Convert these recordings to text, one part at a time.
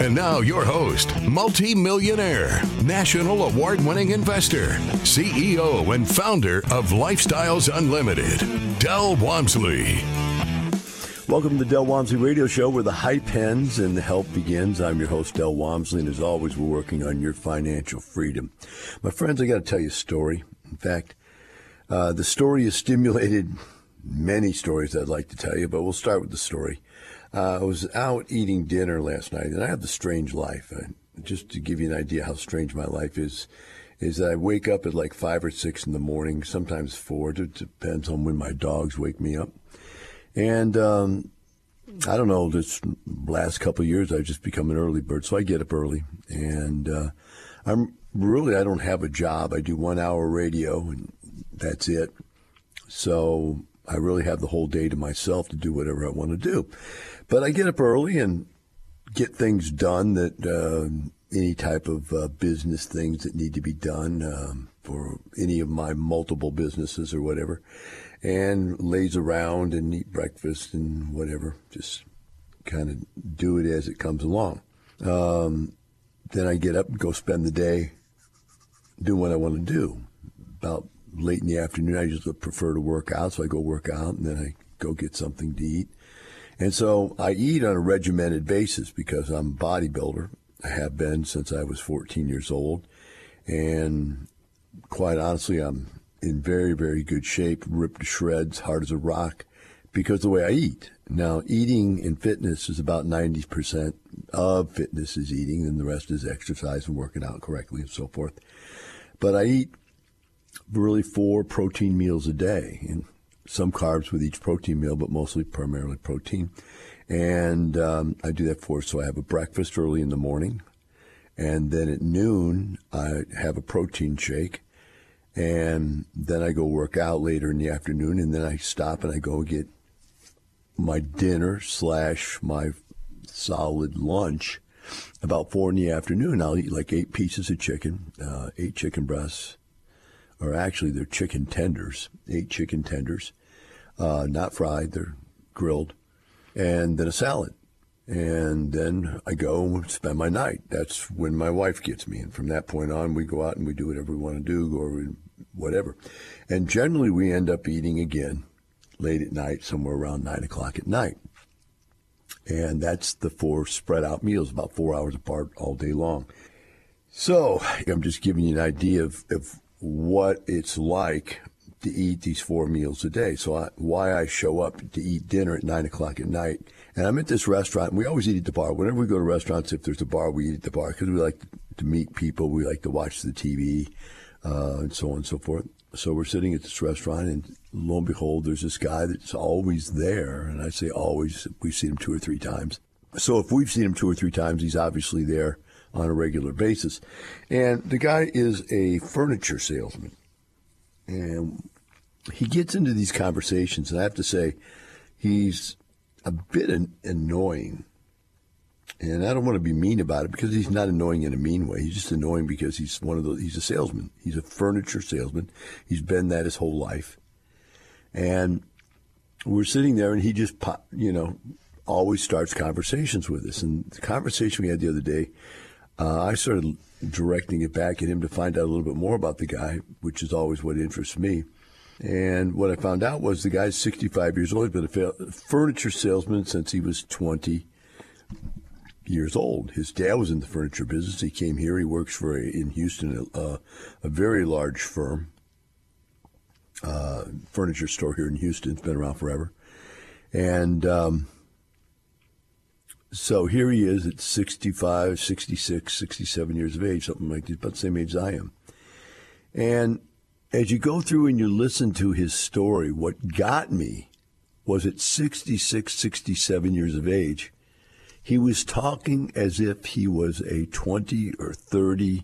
And now, your host, multi-millionaire, national award-winning investor, CEO and founder of Lifestyles Unlimited, Del Walmsley. Welcome to the Del Walmsley Radio Show, where the hype ends and the help begins. I'm your host, Del Walmsley, and as always, we're working on your financial freedom. My friends, I got to tell you a story. In fact, uh, the story has stimulated many stories I'd like to tell you, but we'll start with the story. Uh, I was out eating dinner last night, and I have the strange life. Just to give you an idea how strange my life is, is that I wake up at like five or six in the morning, sometimes four. It depends on when my dogs wake me up. And um, I don't know, this last couple years, I've just become an early bird, so I get up early, and uh, I'm really I don't have a job. I do one hour radio, and that's it. So I really have the whole day to myself to do whatever I want to do. But I get up early and get things done that uh, any type of uh, business things that need to be done um, for any of my multiple businesses or whatever, and lays around and eat breakfast and whatever. Just kind of do it as it comes along. Um, then I get up and go spend the day doing what I want to do. About late in the afternoon, I just prefer to work out, so I go work out and then I go get something to eat. And so I eat on a regimented basis because I'm a bodybuilder. I have been since I was 14 years old. And quite honestly, I'm in very, very good shape, ripped to shreds, hard as a rock, because the way I eat. Now, eating in fitness is about 90% of fitness is eating, and the rest is exercise and working out correctly and so forth. But I eat really four protein meals a day. And some carbs with each protein meal, but mostly primarily protein. And um, I do that for so I have a breakfast early in the morning, and then at noon I have a protein shake, and then I go work out later in the afternoon, and then I stop and I go get my dinner slash my solid lunch about four in the afternoon. I'll eat like eight pieces of chicken, uh, eight chicken breasts, or actually they're chicken tenders, eight chicken tenders, uh, not fried, they're grilled, and then a salad. And then I go spend my night. That's when my wife gets me. And from that point on, we go out and we do whatever we want to do or whatever. And generally, we end up eating again late at night, somewhere around nine o'clock at night. And that's the four spread out meals, about four hours apart all day long. So I'm just giving you an idea of, of what it's like to eat these four meals a day. So I, why I show up to eat dinner at nine o'clock at night. And I'm at this restaurant. We always eat at the bar. Whenever we go to restaurants, if there's a bar, we eat at the bar because we like to meet people. We like to watch the TV uh, and so on and so forth. So we're sitting at this restaurant, and lo and behold, there's this guy that's always there. And I say always, we've seen him two or three times. So if we've seen him two or three times, he's obviously there on a regular basis. And the guy is a furniture salesman. And he gets into these conversations, and I have to say, he's a bit an- annoying. And I don't want to be mean about it because he's not annoying in a mean way. He's just annoying because he's one of those, he's a salesman. He's a furniture salesman. He's been that his whole life. And we're sitting there and he just, pop, you know, always starts conversations with us. And the conversation we had the other day, uh, I started directing it back at him to find out a little bit more about the guy, which is always what interests me. And what I found out was the guy's 65 years old. He's been a furniture salesman since he was 20 years old. His dad was in the furniture business. He came here. He works for a, in Houston a, a very large firm, uh, furniture store here in Houston. It's been around forever. And um, so here he is at 65, 66, 67 years of age, something like that, about the same age as I am. And as you go through and you listen to his story, what got me was at 66, 67 years of age, he was talking as if he was a 20 or 30,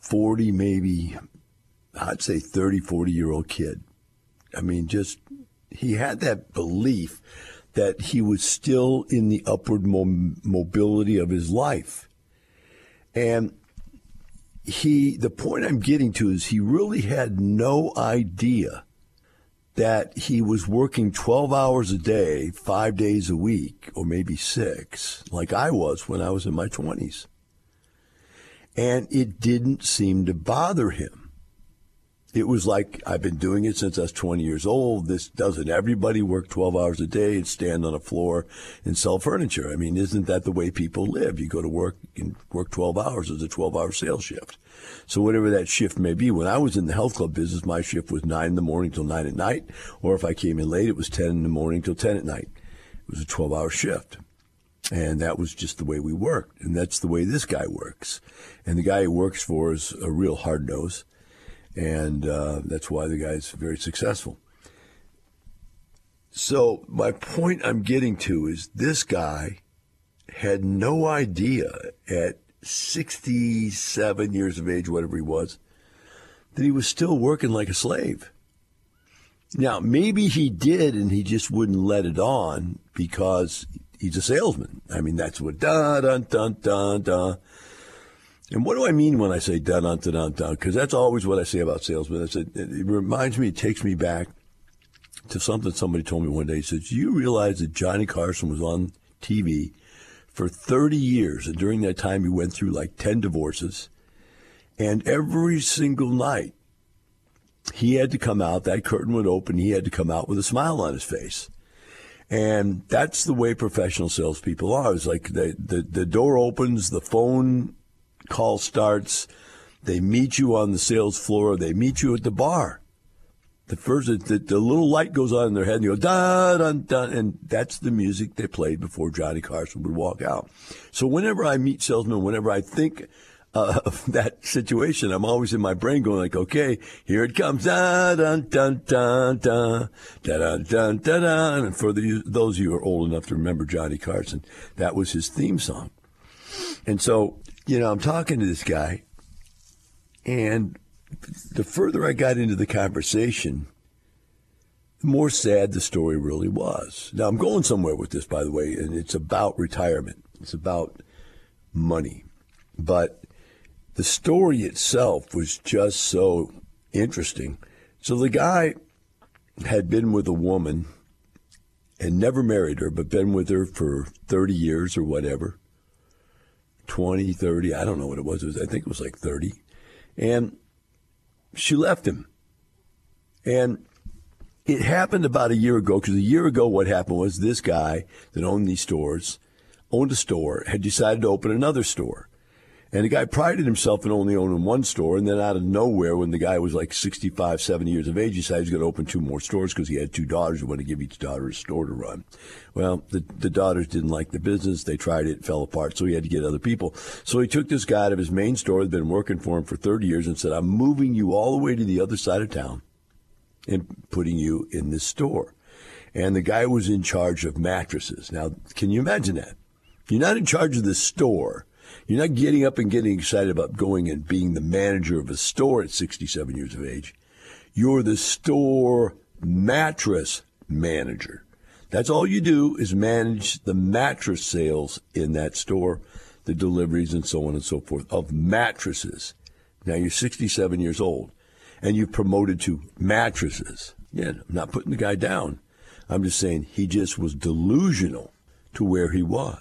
40, maybe, I'd say 30, 40 year old kid. I mean, just he had that belief that he was still in the upward mo- mobility of his life. And he, the point I'm getting to is he really had no idea that he was working 12 hours a day, five days a week, or maybe six, like I was when I was in my 20s. And it didn't seem to bother him it was like I've been doing it since I was 20 years old. This doesn't everybody work 12 hours a day and stand on a floor and sell furniture? I mean, isn't that the way people live? You go to work and work 12 hours as a 12 hour sales shift. So whatever that shift may be, when I was in the health club business, my shift was nine in the morning till nine at night, or if I came in late, it was 10 in the morning till 10 at night. It was a 12 hour shift. And that was just the way we worked. And that's the way this guy works. And the guy he works for is a real hard nose and uh, that's why the guy's very successful. So my point I'm getting to is this guy had no idea at 67 years of age, whatever he was, that he was still working like a slave. Now, maybe he did and he just wouldn't let it on because he's a salesman. I mean, that's what da dun dun dun dun. And what do I mean when I say dun dun dun dun dun? Because that's always what I say about salesmen. It's, it, it reminds me, it takes me back to something somebody told me one day. He said, Do "You realize that Johnny Carson was on TV for 30 years, and during that time, he went through like 10 divorces, and every single night." He had to come out, that curtain would open, he had to come out with a smile on his face. And that's the way professional salespeople are. It's like the, the, the door opens, the phone call starts. They meet you on the sales floor. They meet you at the bar. The first, the, the little light goes on in their head, and you go da dun dun, and that's the music they played before Johnny Carson would walk out. So whenever I meet salesmen, whenever I think uh, of that situation, I'm always in my brain going like, okay, here it comes, da dun dun dun dun da dun dun dun dun. And for the, those of you who are old enough to remember Johnny Carson, that was his theme song. And so you know, I'm talking to this guy, and the further I got into the conversation, the more sad the story really was. Now, I'm going somewhere with this, by the way, and it's about retirement, it's about money. But the story itself was just so interesting. So the guy had been with a woman and never married her, but been with her for 30 years or whatever. 20, 30, I don't know what it was. It was I think it was like 30. And she left him. And it happened about a year ago because a year ago, what happened was this guy that owned these stores, owned a store, had decided to open another store. And the guy prided himself in only owning one store. And then out of nowhere, when the guy was like 65, 70 years of age, he decided he was going to open two more stores because he had two daughters who wanted to give each daughter a store to run. Well, the, the daughters didn't like the business. They tried it, fell apart. So he had to get other people. So he took this guy out of his main store that had been working for him for 30 years and said, I'm moving you all the way to the other side of town and putting you in this store. And the guy was in charge of mattresses. Now, can you imagine that? You're not in charge of the store you're not getting up and getting excited about going and being the manager of a store at 67 years of age. You're the store mattress manager. That's all you do is manage the mattress sales in that store, the deliveries and so on and so forth of mattresses. Now you're 67 years old and you've promoted to mattresses. Yeah, I'm not putting the guy down. I'm just saying he just was delusional to where he was.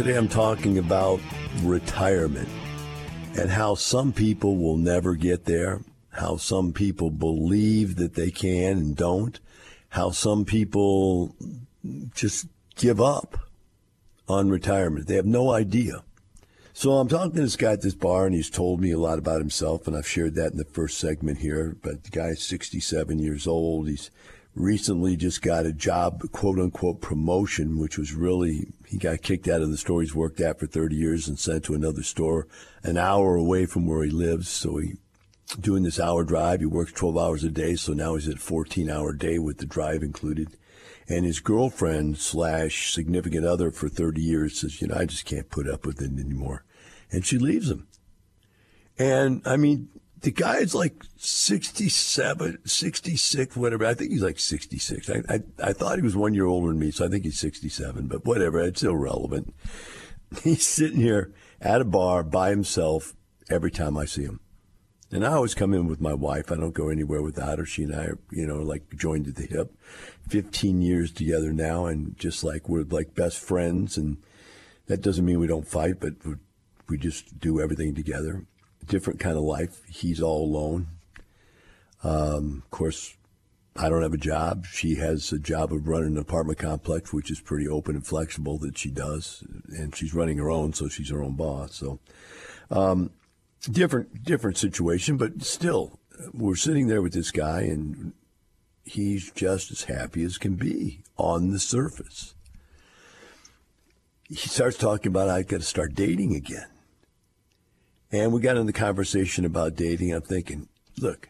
Today I'm talking about retirement and how some people will never get there, how some people believe that they can and don't, how some people just give up on retirement. They have no idea. So I'm talking to this guy at this bar, and he's told me a lot about himself, and I've shared that in the first segment here. But the guy's 67 years old. He's recently just got a job, quote unquote, promotion, which was really, he got kicked out of the store he's worked at for 30 years and sent to another store an hour away from where he lives. So he, doing this hour drive, he works 12 hours a day. So now he's at 14 hour day with the drive included. And his girlfriend slash significant other for 30 years says, you know, I just can't put up with it anymore. And she leaves him. And I mean, the guy's like 67, 66, whatever. I think he's like 66. I, I, I thought he was one year older than me, so I think he's 67, but whatever. It's irrelevant. He's sitting here at a bar by himself every time I see him. And I always come in with my wife. I don't go anywhere without her. She and I are, you know, like joined at the hip. 15 years together now, and just like we're like best friends. And that doesn't mean we don't fight, but we just do everything together different kind of life. He's all alone. Um, of course, I don't have a job. She has a job of running an apartment complex, which is pretty open and flexible that she does, and she's running her own, so she's her own boss. So, um, different different situation, but still, we're sitting there with this guy, and he's just as happy as can be on the surface. He starts talking about I've got to start dating again. And we got into the conversation about dating. I'm thinking, look,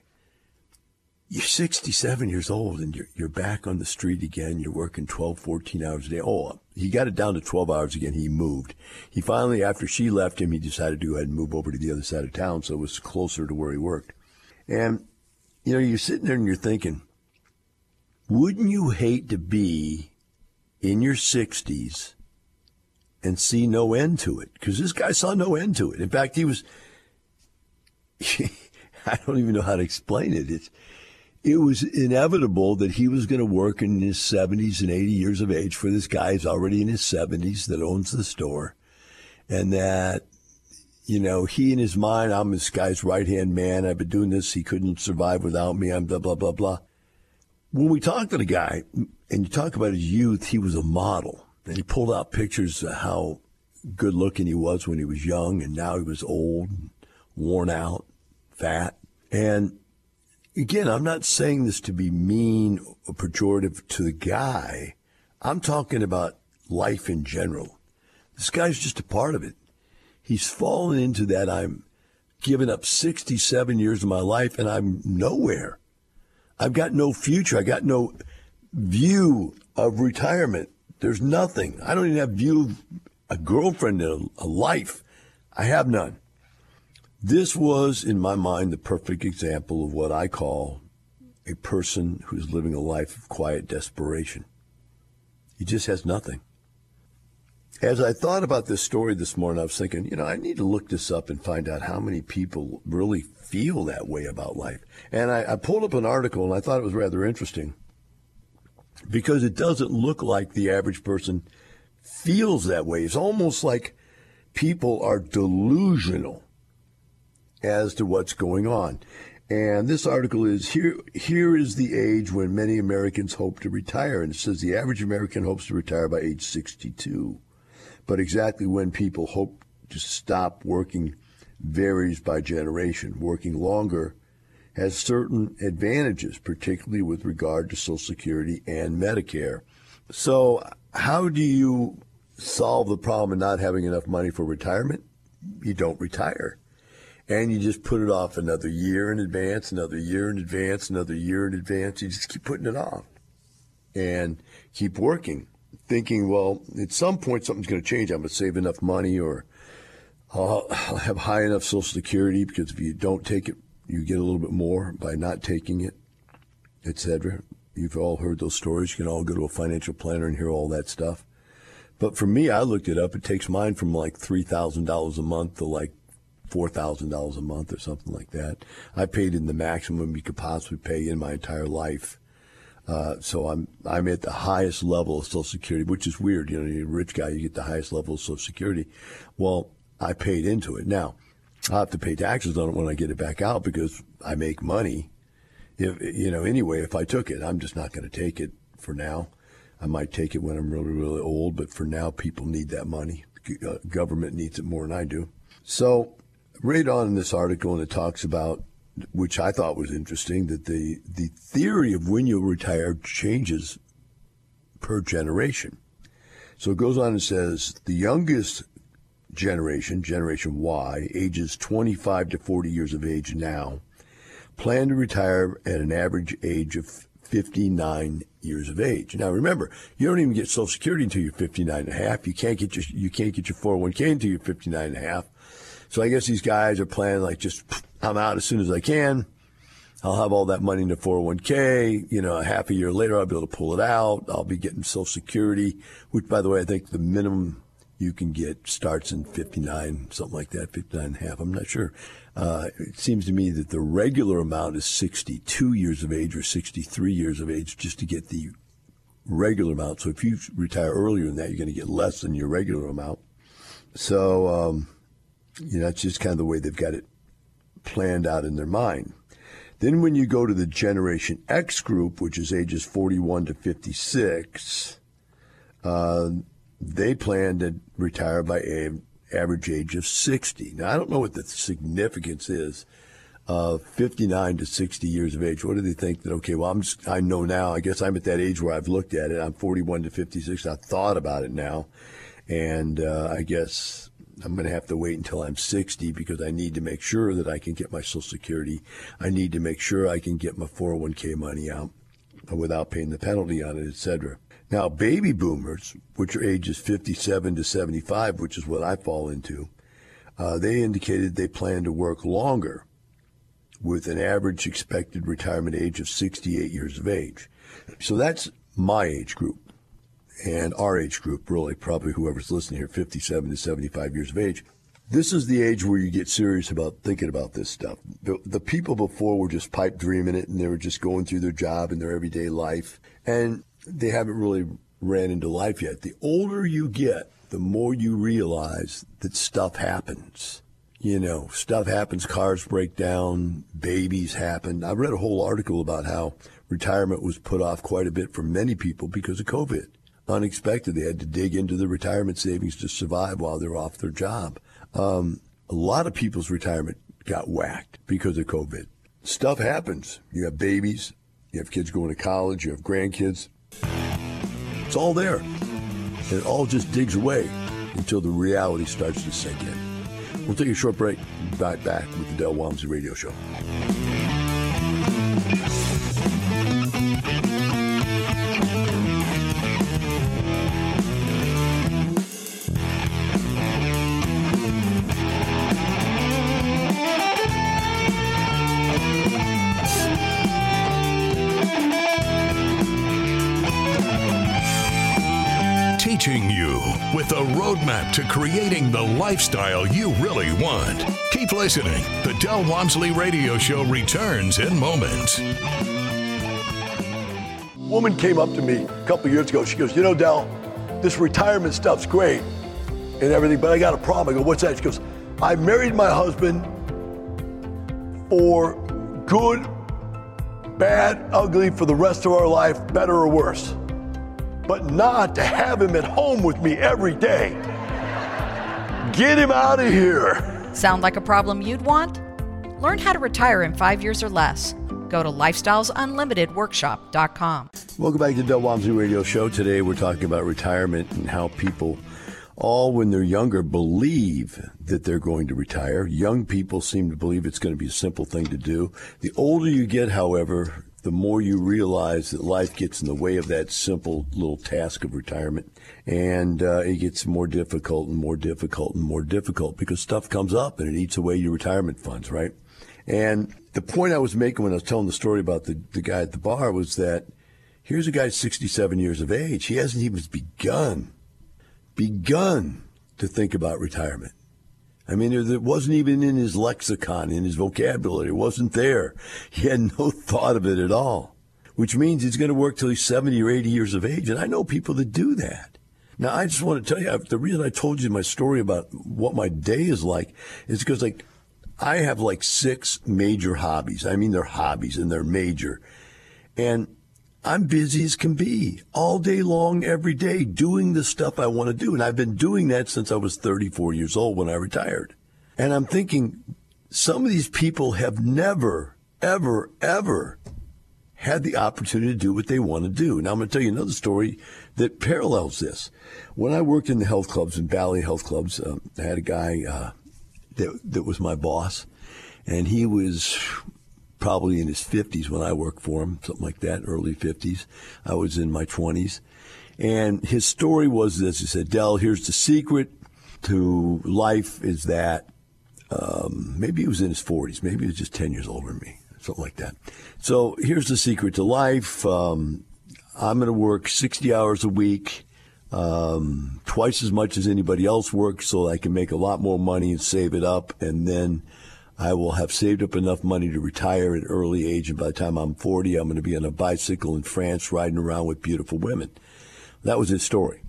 you're 67 years old and you're, you're back on the street again. You're working 12, 14 hours a day. Oh, he got it down to 12 hours again. He moved. He finally, after she left him, he decided to go ahead and move over to the other side of town. So it was closer to where he worked. And, you know, you're sitting there and you're thinking, wouldn't you hate to be in your 60s and see no end to it because this guy saw no end to it. In fact, he was, I don't even know how to explain it. It's, it was inevitable that he was going to work in his 70s and 80 years of age for this guy who's already in his 70s that owns the store. And that, you know, he in his mind, I'm this guy's right hand man. I've been doing this. He couldn't survive without me. I'm blah, blah, blah, blah. When we talk to the guy and you talk about his youth, he was a model. And he pulled out pictures of how good looking he was when he was young, and now he was old, worn out, fat. And again, I'm not saying this to be mean or pejorative to the guy. I'm talking about life in general. This guy's just a part of it. He's fallen into that I'm giving up 67 years of my life and I'm nowhere. I've got no future. I got no view of retirement. There's nothing. I don't even have view of a girlfriend, a, a life. I have none. This was, in my mind, the perfect example of what I call a person who's living a life of quiet desperation. He just has nothing. As I thought about this story this morning, I was thinking, you know, I need to look this up and find out how many people really feel that way about life. And I, I pulled up an article and I thought it was rather interesting because it doesn't look like the average person feels that way. It's almost like people are delusional as to what's going on. And this article is here. Here is the age when many Americans hope to retire, and it says the average American hopes to retire by age 62. But exactly when people hope to stop working varies by generation. Working longer has certain advantages, particularly with regard to Social Security and Medicare. So, how do you solve the problem of not having enough money for retirement? You don't retire. And you just put it off another year in advance, another year in advance, another year in advance. You just keep putting it off and keep working, thinking, well, at some point something's going to change. I'm going to save enough money or I'll have high enough Social Security because if you don't take it you get a little bit more by not taking it, etc. You've all heard those stories. You can all go to a financial planner and hear all that stuff. But for me, I looked it up. It takes mine from like three thousand dollars a month to like four thousand dollars a month or something like that. I paid in the maximum you could possibly pay in my entire life. Uh, so I'm I'm at the highest level of Social Security, which is weird. You know, you're a rich guy, you get the highest level of Social Security. Well, I paid into it. Now, I'll have to pay taxes on it when I get it back out because I make money. If you know, anyway, if I took it, I'm just not going to take it for now. I might take it when I'm really, really old, but for now, people need that money. Uh, government needs it more than I do. So, right on in this article, and it talks about, which I thought was interesting, that the the theory of when you'll retire changes per generation. So it goes on and says the youngest generation, Generation Y, ages 25 to 40 years of age now, plan to retire at an average age of 59 years of age. Now remember, you don't even get Social Security until you're 59 and a half. You can't get your you can't get your 401k until you're 59 and a half. So I guess these guys are planning like just I'm out as soon as I can. I'll have all that money in the 401k. You know, a half a year later, I'll be able to pull it out. I'll be getting Social Security, which, by the way, I think the minimum you can get starts in 59, something like that, 59 and a half. I'm not sure. Uh, it seems to me that the regular amount is 62 years of age or 63 years of age just to get the regular amount. So if you retire earlier than that, you're going to get less than your regular amount. So, um, you know, that's just kind of the way they've got it planned out in their mind. Then when you go to the Generation X group, which is ages 41 to 56, uh, they plan to retire by a average age of 60. Now, I don't know what the significance is of 59 to 60 years of age. What do they think that, okay, well, I'm just, I know now, I guess I'm at that age where I've looked at it. I'm 41 to 56. I've thought about it now. And uh, I guess I'm going to have to wait until I'm 60 because I need to make sure that I can get my Social Security. I need to make sure I can get my 401k money out without paying the penalty on it, etc. Now, baby boomers, which are ages 57 to 75, which is what I fall into, uh, they indicated they plan to work longer with an average expected retirement age of 68 years of age. So that's my age group and our age group, really, probably whoever's listening here, 57 to 75 years of age. This is the age where you get serious about thinking about this stuff. The, the people before were just pipe dreaming it and they were just going through their job and their everyday life. And they haven't really ran into life yet. The older you get, the more you realize that stuff happens. You know, stuff happens, cars break down, babies happen. I read a whole article about how retirement was put off quite a bit for many people because of COVID unexpected. They had to dig into the retirement savings to survive while they're off their job. Um, a lot of people's retirement got whacked because of COVID. Stuff happens. You have babies, you have kids going to college, you have grandkids. It's all there. And it all just digs away until the reality starts to sink in. We'll take a short break. Back back with the Del Walmsley Radio Show. To creating the lifestyle you really want. Keep listening. The Del Walmsley Radio Show returns in moments. Woman came up to me a couple years ago. She goes, You know, Del, this retirement stuff's great and everything, but I got a problem. I go, What's that? She goes, I married my husband for good, bad, ugly, for the rest of our life, better or worse but not to have him at home with me every day. Get him out of here. Sound like a problem you'd want? Learn how to retire in five years or less. Go to lifestylesunlimitedworkshop.com. Welcome back to the Del Walmsley Radio Show. Today we're talking about retirement and how people all when they're younger believe that they're going to retire. Young people seem to believe it's going to be a simple thing to do. The older you get, however, the more you realize that life gets in the way of that simple little task of retirement. And uh, it gets more difficult and more difficult and more difficult because stuff comes up and it eats away your retirement funds, right? And the point I was making when I was telling the story about the, the guy at the bar was that here's a guy 67 years of age. He hasn't even begun, begun to think about retirement. I mean, it wasn't even in his lexicon, in his vocabulary. It wasn't there. He had no thought of it at all, which means he's going to work till he's 70 or 80 years of age. And I know people that do that. Now, I just want to tell you the reason I told you my story about what my day is like is because, like, I have like six major hobbies. I mean, they're hobbies and they're major. And I'm busy as can be all day long, every day, doing the stuff I want to do. And I've been doing that since I was 34 years old when I retired. And I'm thinking, some of these people have never, ever, ever had the opportunity to do what they want to do. Now, I'm going to tell you another story that parallels this. When I worked in the health clubs, in Valley Health Clubs, uh, I had a guy uh, that, that was my boss, and he was probably in his 50s when I worked for him, something like that, early 50s. I was in my 20s. And his story was this he said, Del, here's the secret to life is that Um, maybe he was in his 40s. Maybe he was just 10 years older than me, something like that. So here's the secret to life. Um, I'm going to work 60 hours a week, um, twice as much as anybody else works, so I can make a lot more money and save it up. And then I will have saved up enough money to retire at an early age. And by the time I'm 40, I'm going to be on a bicycle in France riding around with beautiful women. That was his story.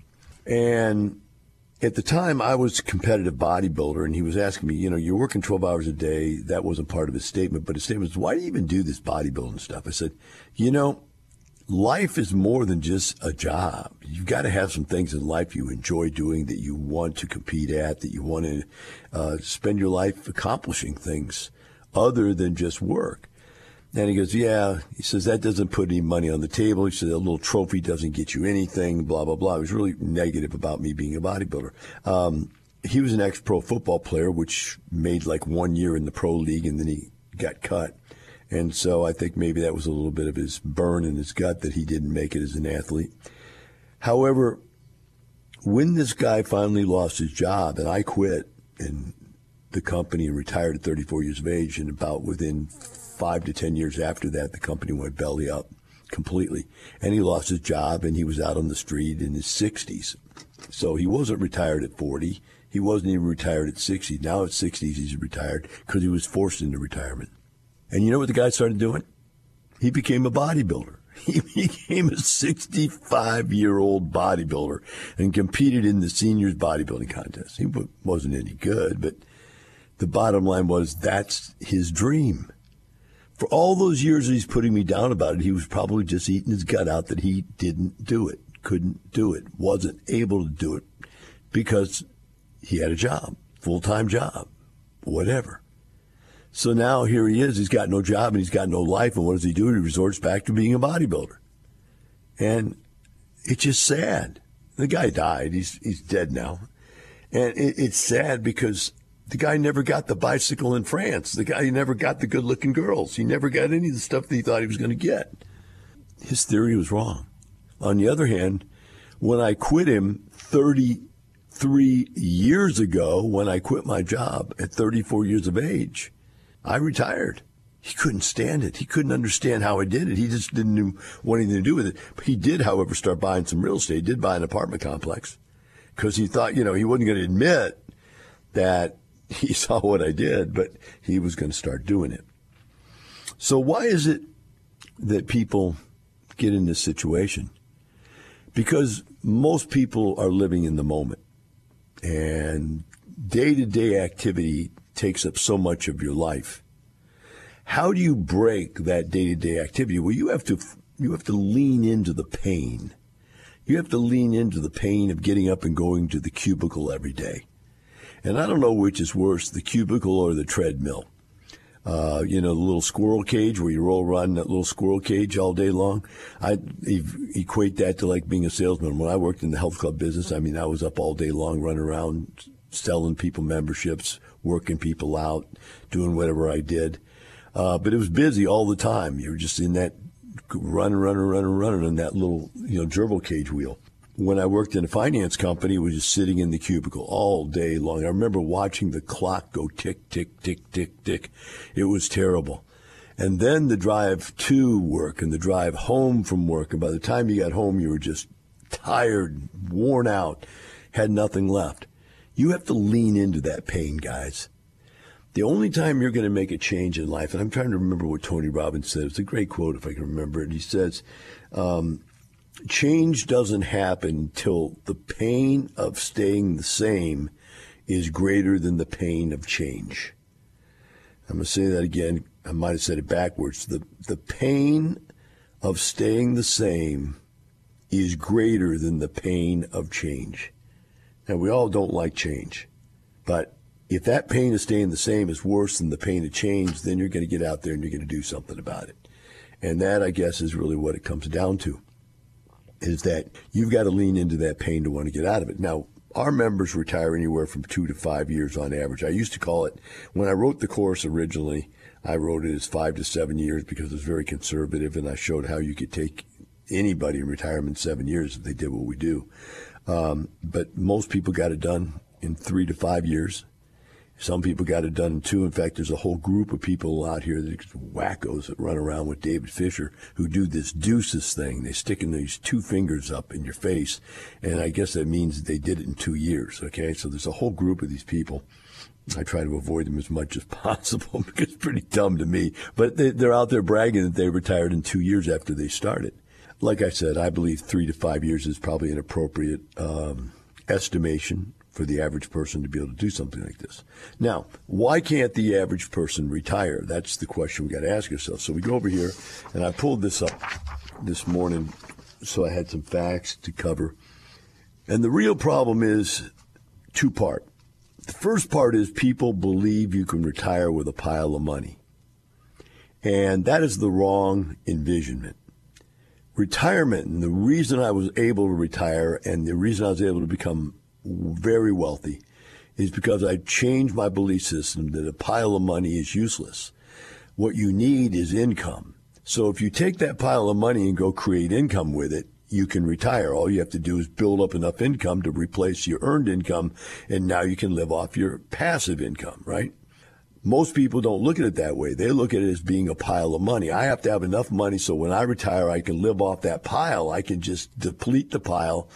And at the time, I was a competitive bodybuilder, and he was asking me, you know, you're working 12 hours a day. That wasn't part of his statement, but his statement was, why do you even do this bodybuilding stuff? I said, you know, life is more than just a job. You've got to have some things in life you enjoy doing that you want to compete at, that you want to uh, spend your life accomplishing things other than just work. And he goes, yeah. He says that doesn't put any money on the table. He said a little trophy doesn't get you anything. Blah blah blah. He was really negative about me being a bodybuilder. Um, he was an ex-pro football player, which made like one year in the pro league, and then he got cut. And so I think maybe that was a little bit of his burn in his gut that he didn't make it as an athlete. However, when this guy finally lost his job and I quit in the company and retired at 34 years of age, and about within five to 10 years after that, the company went belly up completely. And he lost his job and he was out on the street in his 60s. So he wasn't retired at 40. He wasn't even retired at 60. Now at 60s, he's retired because he was forced into retirement. And you know what the guy started doing? He became a bodybuilder. He became a 65 year old bodybuilder and competed in the seniors bodybuilding contest. He wasn't any good, but the bottom line was that's his dream. For all those years he's putting me down about it, he was probably just eating his gut out that he didn't do it, couldn't do it, wasn't able to do it because he had a job, full time job, whatever. So now here he is. He's got no job and he's got no life. And what does he do? He resorts back to being a bodybuilder. And it's just sad. The guy died. He's he's dead now, and it, it's sad because the guy never got the bicycle in France. The guy never got the good-looking girls. He never got any of the stuff that he thought he was going to get. His theory was wrong. On the other hand, when I quit him 33 years ago, when I quit my job at 34 years of age I retired. He couldn't stand it. He couldn't understand how I did it. He just didn't know what anything to do with it. But he did, however, start buying some real estate. He did buy an apartment complex because he thought, you know, he wasn't going to admit that he saw what I did, but he was going to start doing it. So why is it that people get in this situation? Because most people are living in the moment and day to day activity takes up so much of your life. How do you break that day-to-day activity? Well, you have to you have to lean into the pain. You have to lean into the pain of getting up and going to the cubicle every day. And I don't know which is worse, the cubicle or the treadmill. Uh, you know, the little squirrel cage where you roll around in that little squirrel cage all day long. I equate that to like being a salesman. When I worked in the health club business, I mean, I was up all day long running around selling people memberships, working people out, doing whatever I did. Uh, but it was busy all the time. You were just in that running, running, running, running in that little, you know, gerbil cage wheel. When I worked in a finance company, we were just sitting in the cubicle all day long. I remember watching the clock go tick, tick, tick, tick, tick. It was terrible. And then the drive to work and the drive home from work. And by the time you got home, you were just tired, worn out, had nothing left. You have to lean into that pain, guys. The only time you're going to make a change in life, and I'm trying to remember what Tony Robbins said. It's a great quote if I can remember it. He says, um, "Change doesn't happen till the pain of staying the same is greater than the pain of change." I'm going to say that again. I might have said it backwards. The the pain of staying the same is greater than the pain of change. And we all don't like change. But if that pain of staying the same is worse than the pain of change, then you're going to get out there and you're going to do something about it. And that, I guess, is really what it comes down to is that you've got to lean into that pain to want to get out of it. Now, our members retire anywhere from two to five years on average. I used to call it, when I wrote the course originally, I wrote it as five to seven years because it was very conservative and I showed how you could take anybody in retirement seven years if they did what we do. Um, but most people got it done in three to five years. Some people got it done in two. In fact, there's a whole group of people out here that wackos that run around with David Fisher who do this deuces thing. They stick in these two fingers up in your face, and I guess that means they did it in two years. Okay, so there's a whole group of these people. I try to avoid them as much as possible because it's pretty dumb to me. But they, they're out there bragging that they retired in two years after they started. Like I said, I believe three to five years is probably an appropriate um, estimation for the average person to be able to do something like this. Now, why can't the average person retire? That's the question we got to ask ourselves. So we go over here, and I pulled this up this morning so I had some facts to cover. And the real problem is two part. The first part is people believe you can retire with a pile of money. And that is the wrong envisionment. Retirement, and the reason I was able to retire and the reason I was able to become very wealthy is because I changed my belief system that a pile of money is useless. What you need is income. So if you take that pile of money and go create income with it, you can retire. All you have to do is build up enough income to replace your earned income, and now you can live off your passive income, right? Most people don't look at it that way. They look at it as being a pile of money. I have to have enough money so when I retire, I can live off that pile. I can just deplete the pile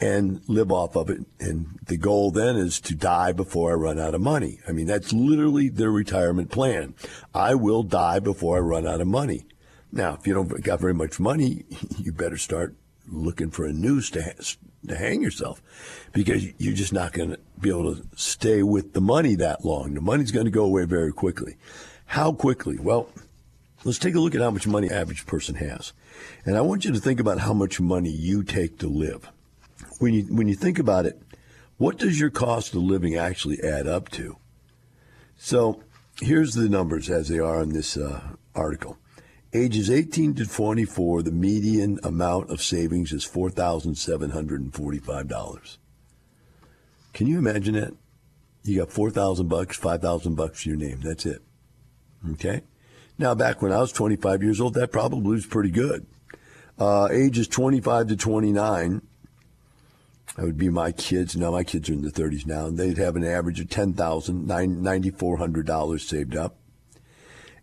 and live off of it. And the goal then is to die before I run out of money. I mean, that's literally their retirement plan. I will die before I run out of money. Now, if you don't got very much money, you better start looking for a noose to, to hang yourself because you're just not going to be able to stay with the money that long. The money's going to go away very quickly. How quickly? Well, let's take a look at how much money average person has. And I want you to think about how much money you take to live when you when you think about it, what does your cost of living actually add up to? So here's the numbers as they are in this uh, article. Ages 18 to 24, the median amount of savings is $4,745. Can you imagine that? You got 4,000 bucks, 5,000 bucks your name. That's it. Okay? Now, back when I was 25 years old, that probably was pretty good. Uh, ages 25 to 29, that would be my kids. Now my kids are in their 30s now, and they'd have an average of ten thousand ninety four hundred dollars saved up.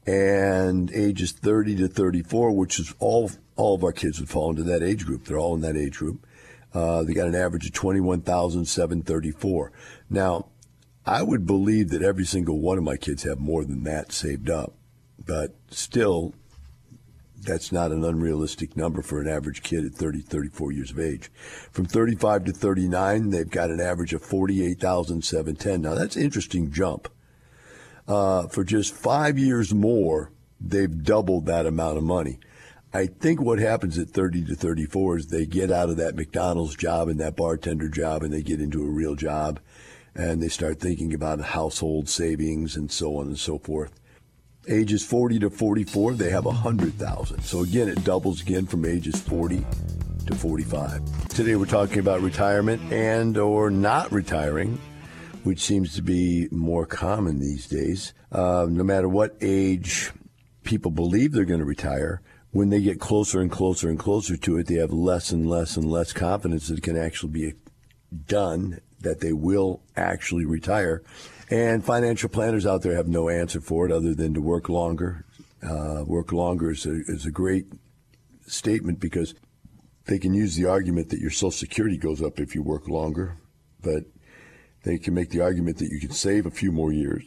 And ages 30 to 34, which is all all of our kids would fall into that age group. They're all in that age group. Uh, they got an average of twenty one thousand seven thirty four. Now, I would believe that every single one of my kids have more than that saved up, but still, that's not an unrealistic number for an average kid at 30, 34 years of age. From 35 to 39, they've got an average of 48,710. Now that's an interesting jump. Uh, for just five years more, they've doubled that amount of money. I think what happens at 30 to 34 is they get out of that McDonald's job and that bartender job and they get into a real job and they start thinking about household savings and so on and so forth ages 40 to 44, they have 100,000. So again, it doubles again from ages 40 to 45. Today we're talking about retirement and or not retiring, which seems to be more common these days. Uh, no matter what age people believe they're going to retire, when they get closer and closer and closer to it, they have less and less and less confidence that it can actually be done, that they will actually retire. And financial planners out there have no answer for it other than to work longer. Uh, work longer is a, is a great statement because they can use the argument that your Social Security goes up if you work longer, but they can make the argument that you can save a few more years.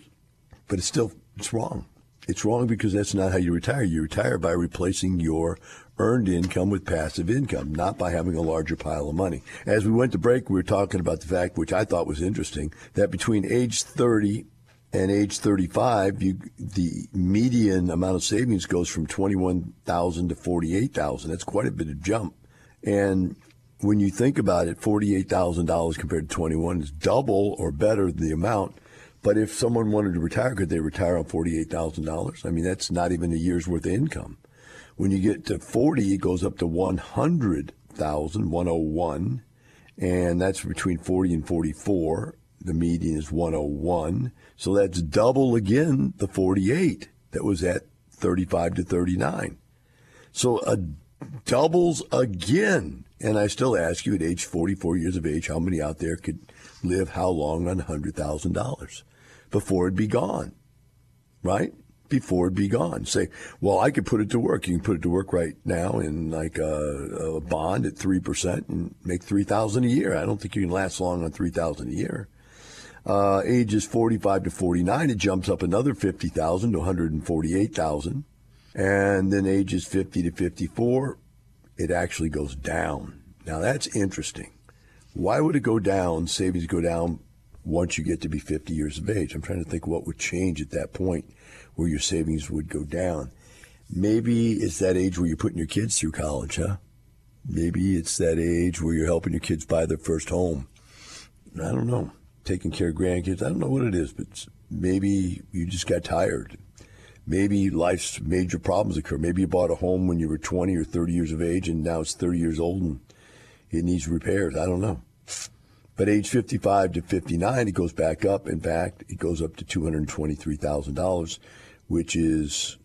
But it's still it's wrong. It's wrong because that's not how you retire. You retire by replacing your earned income with passive income, not by having a larger pile of money. As we went to break, we were talking about the fact, which I thought was interesting, that between age 30 and age 35, you, the median amount of savings goes from 21,000 to 48,000. That's quite a bit of jump. And when you think about it, $48,000 compared to 21 is double or better the amount but if someone wanted to retire, could they retire on $48,000? I mean, that's not even a year's worth of income. When you get to 40, it goes up to 100,000, 101, and that's between 40 and 44. The median is 101. So that's double again the 48 that was at 35 to 39. So a doubles again. And I still ask you at age 44 years of age, how many out there could live how long on $100,000? before it'd be gone, right? Before it'd be gone. Say, well, I could put it to work. You can put it to work right now in like a, a bond at three percent and make three thousand a year. I don't think you can last long on three thousand a year. Uh, ages 45 to 49, it jumps up another 50,000 to 148,000. And then ages 50 to 54, it actually goes down. Now that's interesting. Why would it go down, savings go down once you get to be 50 years of age? I'm trying to think what would change at that point where your savings would go down. Maybe it's that age where you're putting your kids through college, huh? Maybe it's that age where you're helping your kids buy their first home. I don't know taking care of grandkids. I don't know what it is, but maybe you just got tired. Maybe life's major problems occur. Maybe you bought a home when you were 20 or 30 years of age and now it's 30 years old and it needs repairs. I don't know. But age 55 to 59, it goes back up. In fact, it goes up to $223,000, which is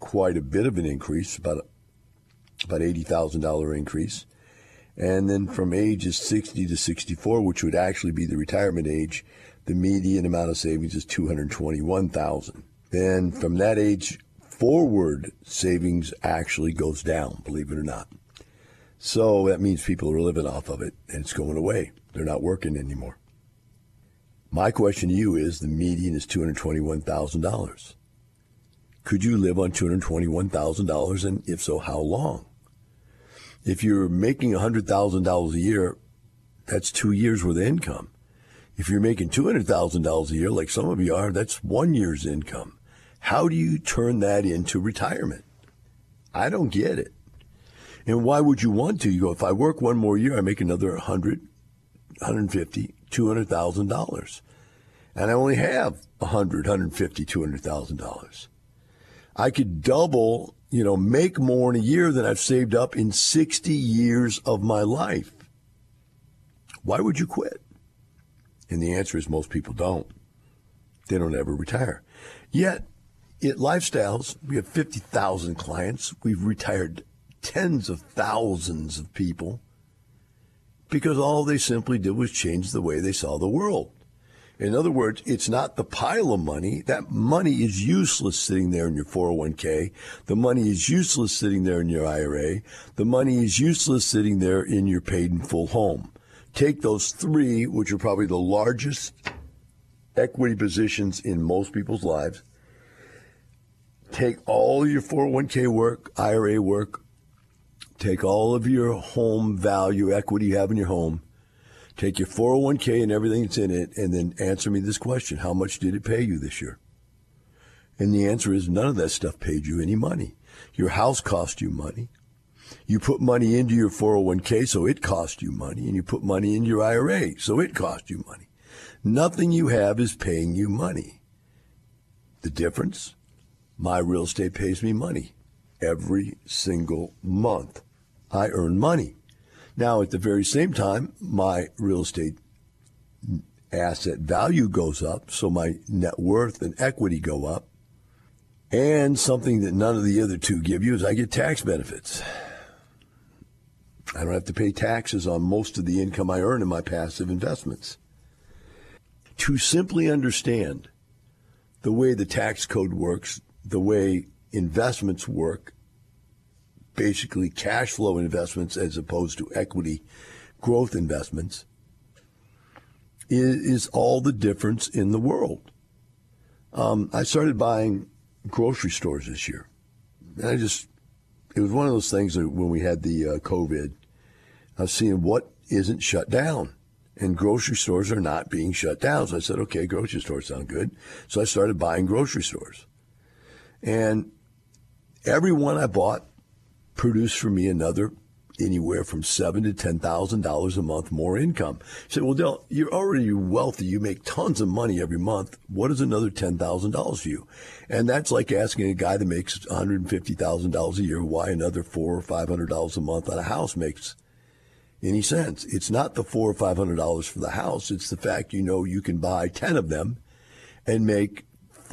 quite a bit of an increase, about about $80,000 increase. And then from ages 60 to 64, which would actually be the retirement age, the median amount of savings is 221,000. Then from that age forward, savings actually goes down, believe it or not. So that means people are living off of it and it's going away. They're not working anymore. My question to you is the median is $221,000. Could you live on $221,000 and if so, how long? If you're making $100,000 a year, that's two years worth of income. If you're making $200,000 a year, like some of you are, that's one year's income. How do you turn that into retirement? I don't get it. And why would you want to? You go, if I work one more year, I make another 100, 150, $200,000. And I only have 100, 150, $200,000. I could double you know, make more in a year than I've saved up in 60 years of my life. Why would you quit? And the answer is most people don't. They don't ever retire. Yet, at Lifestyles, we have 50,000 clients. We've retired tens of thousands of people because all they simply did was change the way they saw the world. In other words, it's not the pile of money. That money is useless sitting there in your 401k. The money is useless sitting there in your IRA. The money is useless sitting there in your paid in full home. Take those three, which are probably the largest equity positions in most people's lives. Take all your 401k work, IRA work, take all of your home value equity you have in your home, Take your 401k and everything that's in it, and then answer me this question How much did it pay you this year? And the answer is none of that stuff paid you any money. Your house cost you money. You put money into your 401k, so it cost you money, and you put money in your IRA, so it cost you money. Nothing you have is paying you money. The difference? My real estate pays me money every single month. I earn money. Now, at the very same time, my real estate asset value goes up, so my net worth and equity go up. And something that none of the other two give you is I get tax benefits. I don't have to pay taxes on most of the income I earn in my passive investments. To simply understand the way the tax code works, the way investments work, basically cash flow investments as opposed to equity growth investments is, is all the difference in the world. Um, I started buying grocery stores this year. And I just, it was one of those things that when we had the uh, COVID, I was seeing what isn't shut down. And grocery stores are not being shut down. So I said, okay, grocery stores sound good. So I started buying grocery stores. And every one I bought produced for me another anywhere from seven to ten thousand dollars a month more income. You say, well, Del, you're already wealthy. You make tons of money every month. What is another ten thousand dollars for you? And that's like asking a guy that makes one hundred and fifty thousand dollars a year why another four or five hundred dollars a month on a house makes any sense. It's not the four or five hundred dollars for the house. It's the fact you know you can buy ten of them and make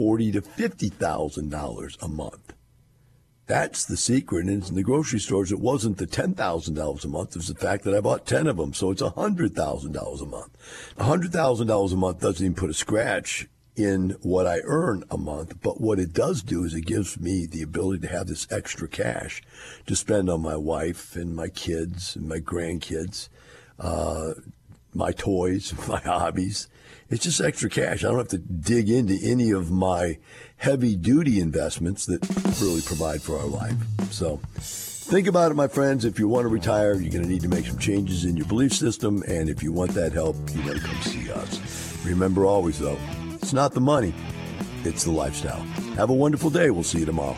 forty to fifty thousand dollars a month. That's the secret. And in the grocery stores, it wasn't the $10,000 a month. It was the fact that I bought 10 of them. So it's $100,000 a month. $100,000 a month doesn't even put a scratch in what I earn a month, but what it does do is it gives me the ability to have this extra cash to spend on my wife and my kids and my grandkids, uh, my toys, my hobbies. It's just extra cash. I don't have to dig into any of my heavy duty investments that really provide for our life. So think about it, my friends. If you want to retire, you're going to need to make some changes in your belief system. And if you want that help, you got to come see us. Remember always, though, it's not the money, it's the lifestyle. Have a wonderful day. We'll see you tomorrow.